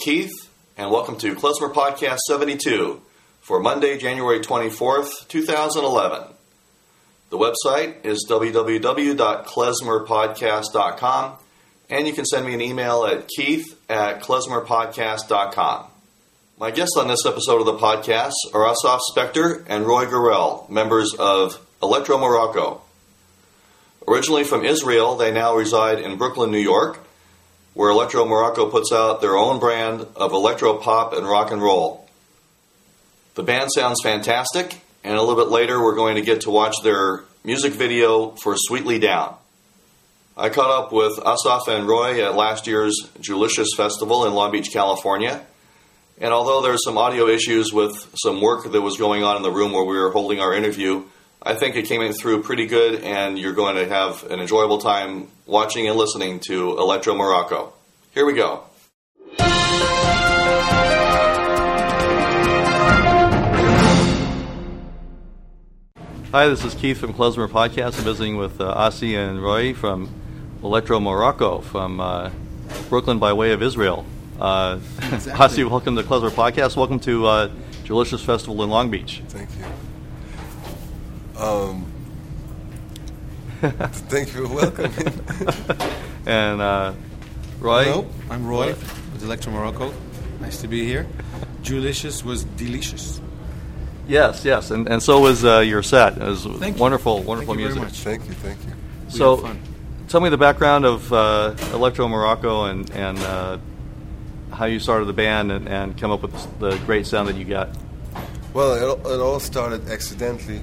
Keith, and welcome to Klezmer Podcast 72 for Monday, January 24th, 2011. The website is www.klezmerpodcast.com, and you can send me an email at keith at klezmerpodcast.com. My guests on this episode of the podcast are Asaf Spector and Roy Gorel, members of Electro Morocco. Originally from Israel, they now reside in Brooklyn, New York, where Electro Morocco puts out their own brand of electro pop and rock and roll. The band sounds fantastic, and a little bit later we're going to get to watch their music video for Sweetly Down. I caught up with Asaf and Roy at last year's Jewlicious Festival in Long Beach, California. And although there's some audio issues with some work that was going on in the room where we were holding our interview, I think it came in through pretty good, and you're going to have an enjoyable time watching and listening to Electro Morocco. Here we go. Hi, this is Keith from Klezmer Podcast. I'm visiting with uh, Asi and Roy from Electro Morocco from uh, Brooklyn by way of Israel. Uh, Exactly. Asi, welcome to Klezmer Podcast. Welcome to uh, Jewlicious Festival in Long Beach. Thank you. Um, thank you for welcoming. And uh, Roy, Hello, I'm Roy with Electro Morocco. Nice to be here. Jewlicious was delicious. yes, yes, and, and so was uh, your set. It was Thank you. wonderful, wonderful Thank you very music. much. thank you, thank you. We So, tell me the background of uh, Electro Morocco and and uh, how you started the band and, and come up with the great sound that you got. Well, it, it all started accidentally.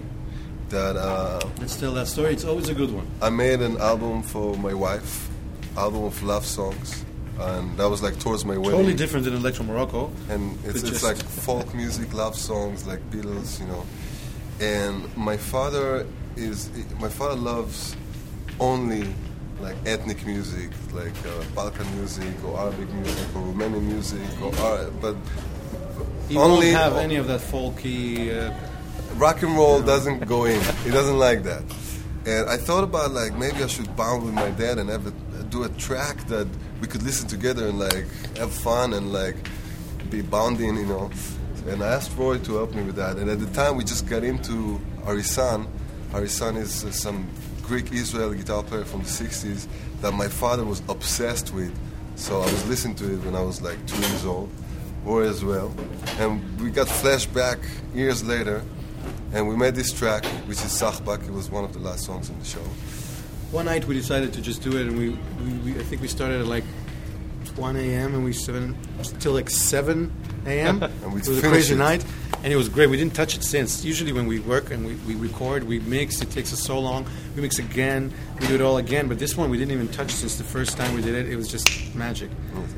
That uh, Let's tell that story. It's always a good one. I made an album for my wife, album of love songs, and that was like towards my wedding. Totally different than Electro Morocco. and it's, it's like folk music, love songs, like Beatles, you know. And my father is my father loves only like ethnic music, like uh, Balkan music or Arabic music or Romanian music, or Ara- but He only won't have any of that folky. Uh, rock and roll doesn't go in. He doesn't like that. And I thought about like maybe I should bond with my dad and have a, do a track that we could listen together and like have fun and like be bonding, you know. And I asked Roy to help me with that. And at the time we just got into Aris San. Arisan is uh, some Greek Israeli guitar player from the 60s that my father was obsessed with. So I was listening to it when I was like two years old, Roy as well. And we got flashback years later and we made this track, which is Sachbak. It was one of the last songs in the show. one night we decided to just do it, and we, we, we I think we started at like 1 a.m. and we seven till like 7 a.m. we it was a crazy it. night, and it was great. We didn't touch it since. Usually when we work and we, we record, we mix. It takes us so long. We mix again. We do it all again. But this one we didn't even touch since the first time we did it. It was just magic.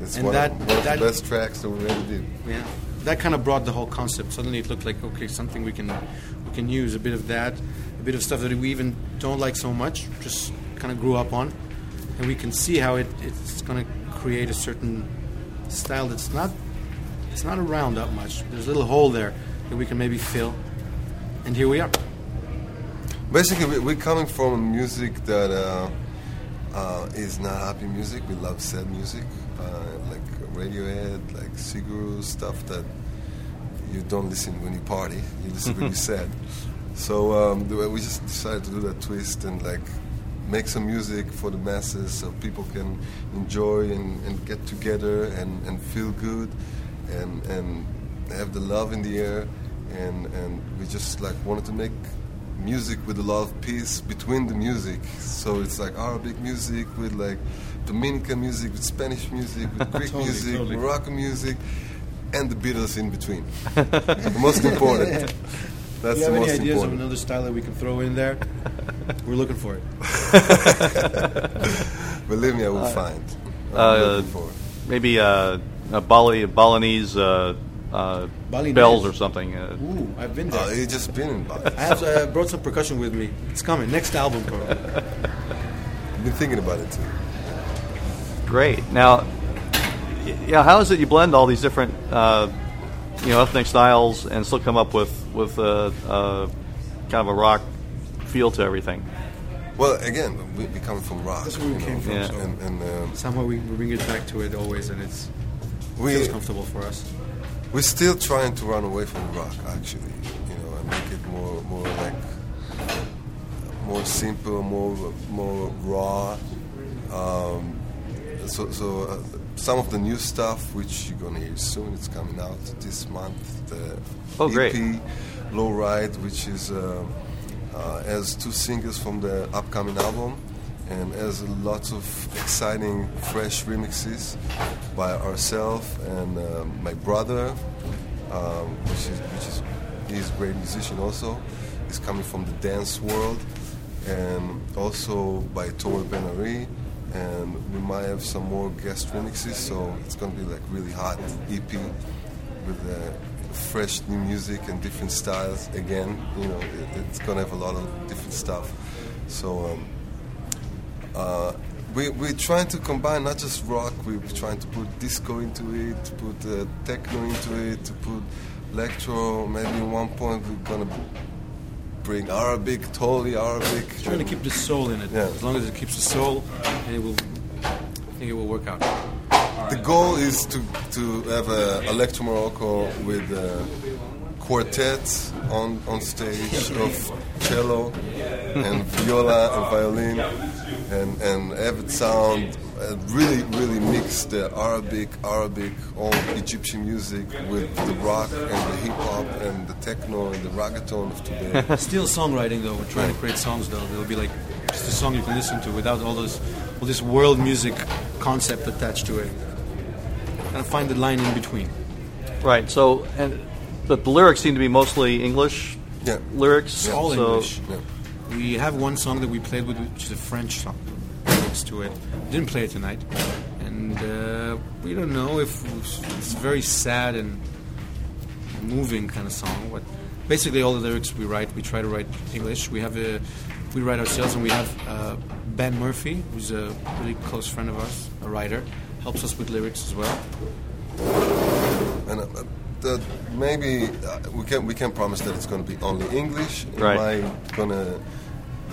It's and one, that of, one of the best tracks that we ever did. yeah, that kind of brought the whole concept. Suddenly it looked like okay, something we can we can use a bit of that, a bit of stuff that we even don't like so much, just kind of grew up on, and we can see how it, it's going to create a certain style that's not it's not around that much. There's a little hole there that we can maybe fill, and here we are. Basically, we- we're coming from music that uh, uh, is not happy music. We love sad music, uh, Radiohead, like Sigur stuff that you don't listen when you party. You listen when you're sad. So um, we just decided to do that twist and like make some music for the masses so people can enjoy and, and get together and, and feel good and and have the love in the air and and we just like wanted to make music with a lot of peace between the music so it's like Arabic music with like Dominican music with Spanish music with Greek Totally, music totally. Moroccan music and the Beatles in between the most important that's Do you the have any most ideas of another style that we can throw in there? We're looking for it. believe me I will find I'm Uh, looking for. Maybe uh, a Bali, a Balinese uh, uh, Balinese. bells or something. Uh, Ooh, I've been there. Oh, you just been in Bali. I have uh, brought some percussion with me. It's coming. Next album, probably. I've been thinking about it too. Great. Now, yeah, how is it you blend all these different, uh, you know, ethnic styles and still come up with with uh, uh, kind of a rock feel to everything? Well, again, we, we come from rock. That's where we you came know, from, Yeah. so- And, and um, Somehow we, we bring it back to it always, and it's We- feels comfortable for us. We're still trying to run away from rock, actually, you know, and make it more, more like more simple, more, more raw. Um, so, so uh, some of the new stuff, which you're gonna hear soon, it's coming out this month. The Oh, great. EP, Low Ride, which is uh, uh, has two singles from the upcoming album, and has lots of exciting, fresh remixes by ourselves and um, my brother, um, which is which is he's a great musician also. He's coming from the dance world, and also by Tori Benari. And we might have some more guest remixes, so it's gonna be like really hot EP with uh, fresh new music and different styles. Again, you know, it, it's gonna have a lot of different stuff. So um, uh, we we're trying to combine not just rock. We're trying to put disco into it, to put uh, techno into it, to put electro. Maybe at one point we're gonna bring Arabic, totally Arabic. Trying to keep the soul in it. Yeah. As long as it keeps the soul, and it will. I think it will work out. The goal is to, to have a electro Morocco with a quartet on, on stage of cello and viola and violin and, and have it sound uh, really really mix the Arabic Arabic old Egyptian music with the rock and the hip hop and the techno and the reggaeton of today. Still songwriting though. We're trying to create songs though. It'll be like just a song you can listen to without all those, all this world music concept attached to it. And find the line in between. Right. So, and but the lyrics seem to be mostly English Yeah. lyrics. All so, English. Yeah. We have one song that we played with, which is a French song next to it. Didn't play it tonight, and uh, we don't know if it's very sad and moving kind of song. But basically, all the lyrics we write, we try to write English. We have a, we write ourselves, and we have uh, Ben Murphy, who's a really close friend of ours, a writer, helps us with lyrics as well. And uh, the, maybe uh, we can we can promise that it's going to be only English. It Right. might gonna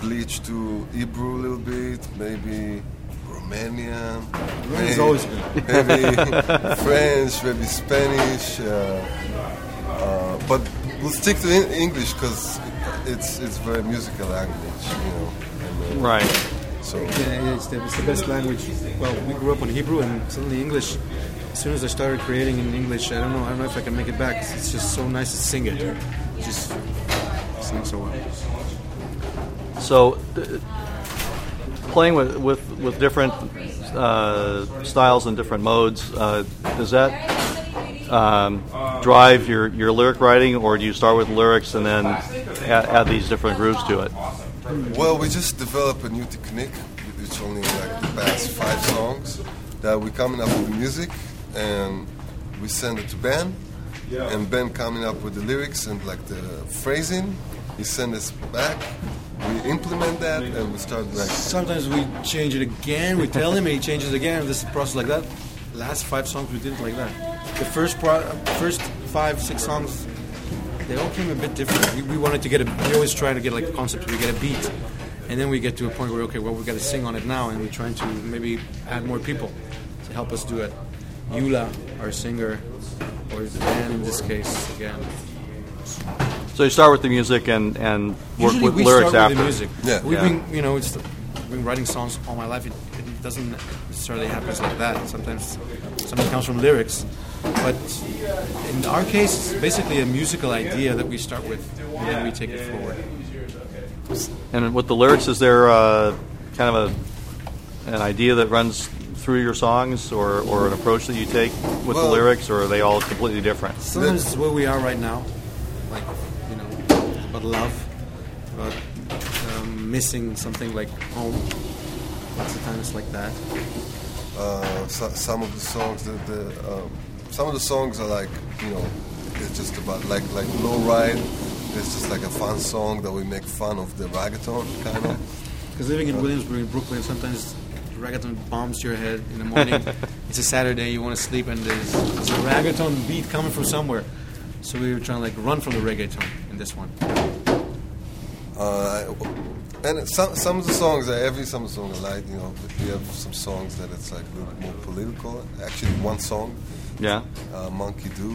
bleach to Hebrew a little bit, maybe Romanian, Romanian's maybe, always good. maybe French, maybe Spanish. Uh, uh, but we'll stick to in- English because it's it's very musical language, you know. And, uh, right. So Yeah, it's the, it's the best language. Well, we grew up on Hebrew, and suddenly English. As soon as I started creating in English, I don't know. I don't know if I can make it back. It's, it's just so nice to sing it. It just sings so well. So, th- playing with with, with different uh, styles and different modes, uh, does that um, drive your, your lyric writing, or do you start with lyrics and then add, add these different grooves to it? Well, we just developed a new technique, which only like the past five songs that we're coming up with music and we send it to Ben, and Ben coming up with the lyrics and like the phrasing. He send us back. We implement that and we start like Sometimes we change it again. We tell him, and he changes again. This process like that. Last five songs we did it like that. The first pro- first five six songs, they all came a bit different. We, we wanted to get a. We always try to get like a concept. We get a beat, and then we get to a point where okay, well we got to sing on it now, and we're trying to maybe add more people to help us do it. Yula, our singer, or the band in this case again. So you start with the music and, and work Usually with we lyrics start after. with the music. Yeah. We've Yeah. been, you know, it's I've been writing songs all my life. It, it doesn't necessarily happen like that. Sometimes something comes from lyrics, but in our case, it's basically a musical idea that we start with, and then we take it forward. And with the lyrics, is there uh, kind of a an idea that runs through your songs, or, or an approach that you take with the lyrics, or are they all completely different? Sometimes it's where we are right now, like you know, about love, about um, missing something like home. Lots of times like that. uh, so, some of the songs that the um, some of the songs are like you know it's just about like like low ride. It's just like a fun song that we make fun of the reggaeton kind of. Because living in Williamsburg, in Brooklyn, sometimes reggaeton bombs to your head in the morning. it's a Saturday, you want to sleep, and there's, there's a reggaeton beat coming from somewhere. So we were trying to like run from the reggaeton in this one. Uh, and some some of the songs, every some song the I like, you know, we have some songs that it's like a little bit more political. Actually, one song Yeah. Uh, Monkey Do.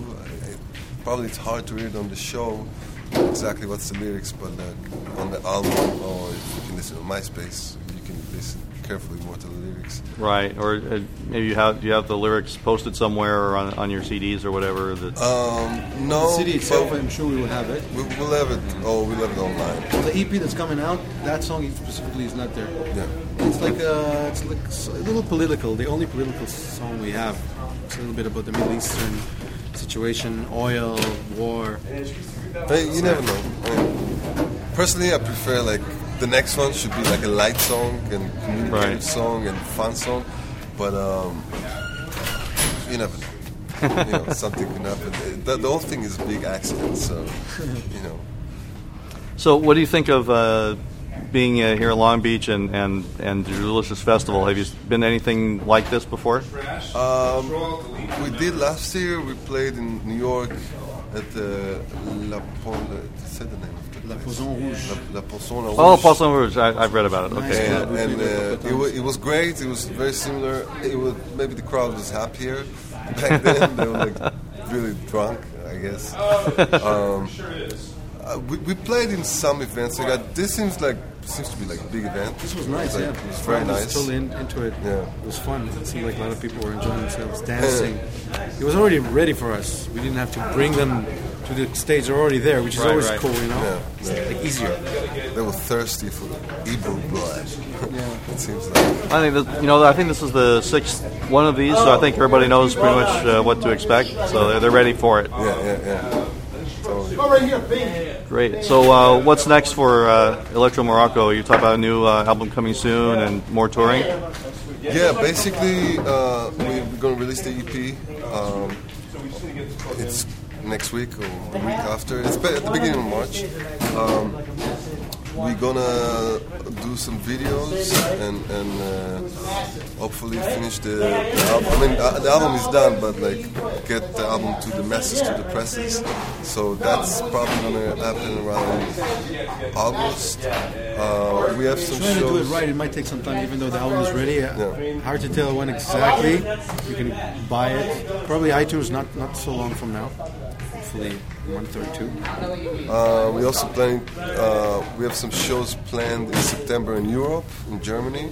It, probably it's hard to read on the show exactly what's the lyrics, but uh, on the album or if you can listen on MySpace, you can listen carefully more to the lyrics. Right, or uh, maybe you have do you have the lyrics posted somewhere or on, on your CDs or whatever. That um, no, the CD itself, I'm sure we will have it. We, will have it. Oh, we'll have it online. The EP that's coming out, that song specifically is not there. Yeah, it's like a, uh, it's like a little political. The only political song we have. It's a little bit about the Middle Eastern situation, oil, war. Hey, you never know. I mean, personally, I prefer like the next one should be like a light song and communicative right. song and fun song, but um, you never know. you know, something can happen. The, the, whole thing is a big accident, so you know. So, what do you think of uh, being uh, here in Long Beach and and and the Jewlicious Festival? Have you been anything like this before? Um, we did last year. We played in New York at the La Pole. Say the name. La Poisson Rouge. La, La Poisson Rouge. Oh, Poisson Rouge. I, have read about it. Okay. And, and uh, it, was, it was great. It was very similar. It was maybe the crowd was happier back then. they were like really drunk, I guess. Um, uh, we, we played in some events. So got, this seems like seems to be like a big event. This was nice, like, yeah. It was very nice. Was totally in, into it. Yeah, it was fun. It seemed like a lot of people were enjoying themselves, dancing. it was already ready for us. We didn't have to bring them to the stage. They're already there, which is right, always right. cool, you know. Yeah, it's yeah. like easier. They were thirsty for Hebrew blood. yeah, it seems like. I think that you know I think this is the sixth one of these, so I think everybody knows pretty much uh, what to expect. So they're, they're ready for it. Yeah, yeah, yeah. Uh right here, bing. Great. So, uh, what's next for uh, Electro Morocco? You talk about a new uh, album coming soon and more touring. Yeah, basically, uh, we're going to release the EP. Um, it's next week or the week after. It's at the beginning of March. Um, we're gonna do some videos and and uh, hopefully finish the, the, album. I mean, uh, the album is done, but like get the album to the masses, to the presses. So that's probably gonna happen around August. Uh, we have some Trying shows. to do it right, it might take some time, even though the album is ready. Yeah. Hard to tell when exactly. You can buy it. Probably iTunes not not so long from now hopefully month or two. Uh, we also planning. Uh, we have some shows planned in September in Europe, in Germany.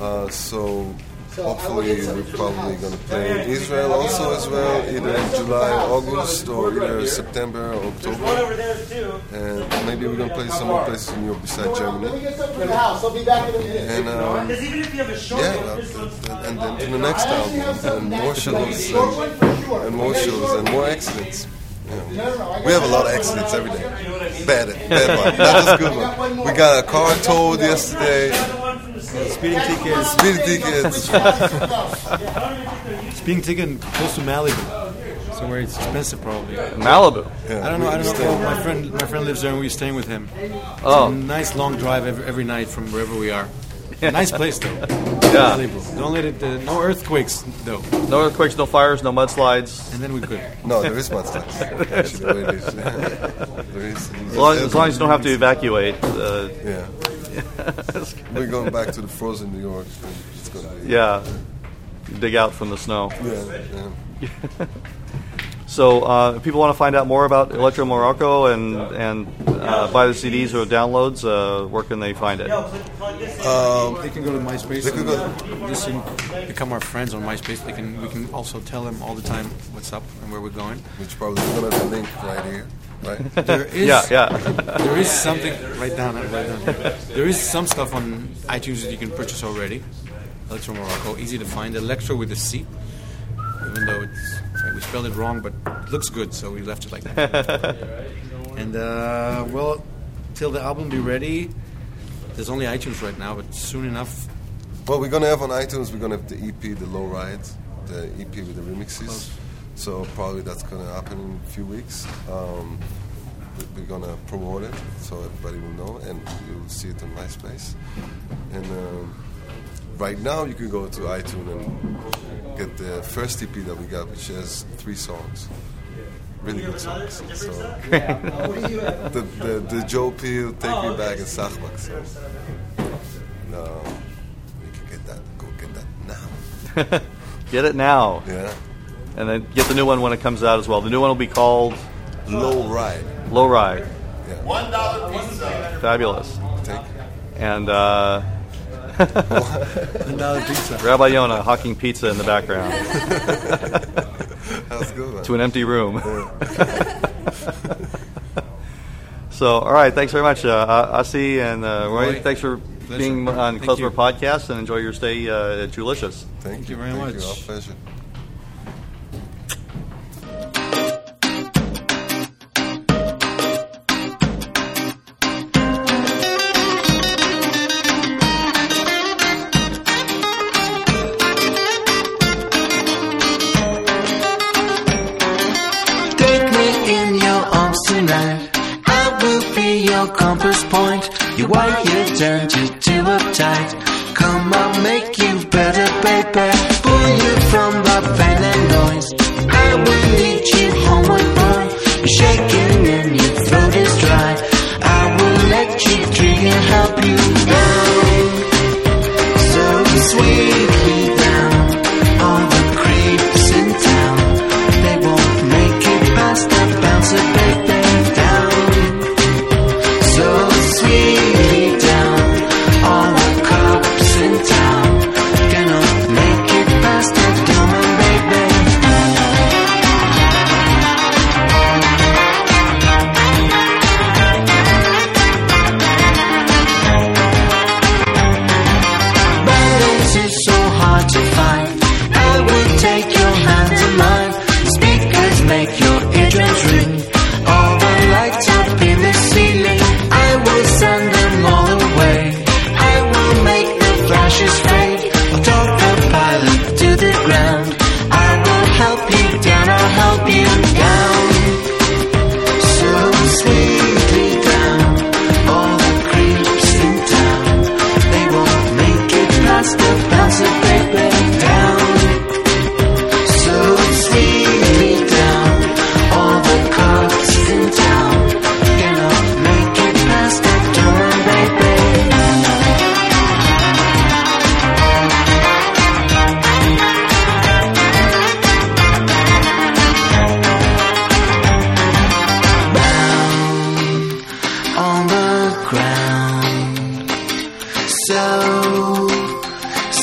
Uh, so hopefully we're probably going to play in Israel also as well, either in July August, or either September October. And maybe we're going to play some more places in Europe besides Germany. And um, yeah, and then to the next album, and more shows, and, and more shows, and more accidents. Yeah. We have a lot of accidents every day. Bad, bad one, not just good one. We got a car towed yesterday. Speeding ticket. Speeding tickets. Speeding ticket close to Malibu. Somewhere it's expensive, probably. Malibu. Yeah, I don't know. I don't know. my friend, my friend lives there, and we're staying with him. Oh, nice long drive every, every night from wherever we are. nice place though. Yeah. Don't let it. Uh, no earthquakes though. No earthquakes, no fires, no mudslides. And then we could. No, there is mudslides. Actually, there is. there is. As long, as long as you don't have to evacuate. Uh, yeah. We're going back to the frozen New York. It's gonna be, yeah. Dig out from the snow. Yeah. yeah. So, uh, if people want to find out more about Electro Morocco and and uh, buy the CDs or downloads, uh, where can they find it? Um, they can go to MySpace. They can go. Listen, become our friends on MySpace. They can. We can also tell them all the time what's up and where we're going. Which probably gonna have a link right here. Right. There is. yeah, yeah. there is something. right down. Write down. Here. There is some stuff on iTunes that you can purchase already. Electro Morocco, easy to find. Electro with a C, even though it's we spelled it wrong, but it looks good, so we left it like that. and uh, well, till the album be ready, there's only iTunes right now, but soon enough. Well, we're gonna have on iTunes. We're gonna have the EP, the Low Ride, the EP with the remixes. So probably that's gonna happen in a few weeks. Um, we're gonna promote it so everybody will know, and you'll see it on MySpace. And um, right now, you can go to iTunes and get the first EP that we got, which has three songs. Really good songs. So, the, the, the Joe Peel, Take Me Back, and Sachbak. So, no, you can get that. Go get that now. get it now. Yeah. and then get the new one when it comes out as well. The new one will be called Low ride. Low Ride. Yeah. One dollar pizza. Fabulous. Take. And uh, Another pizza. Rabbi Yonah hawking pizza in the background That was good. Man. to an empty room. so, all right. Thanks very much, uh, Asi and uh, Roy. Roy, Thanks for pleasure. being on Thank Klezmer you. Podcast and enjoy your stay uh, at Jewlicious. Thank, you very Thank much. You. Our pleasure. Point. Your wired turn you too uptight. Come on, make you better, baby. Pull you from the pain and noise. I will lead you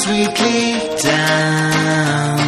sweetly down,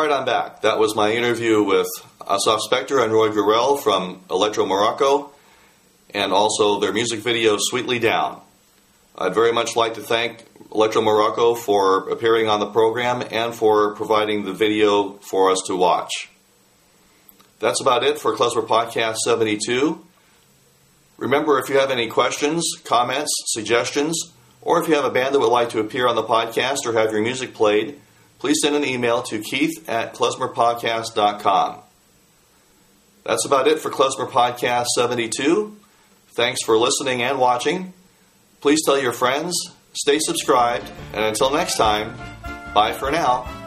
right, I'm back. That was my interview with Asaf Spector and Roy Gurel from Electro Morocco, and also their music video "Sweetly Down." I'd very much like to thank Electro Morocco for appearing on the program and for providing the video for us to watch. That's about it for Klezmer Podcast 72. Remember, if you have any questions, comments, suggestions, or if you have a band that would like to appear on the podcast or have your music played, please send an email to keith at klezmerpodcast.com. That's about it for Klezmer Podcast 72. Thanks for listening and watching. Please tell your friends, stay subscribed, and until next time, bye for now.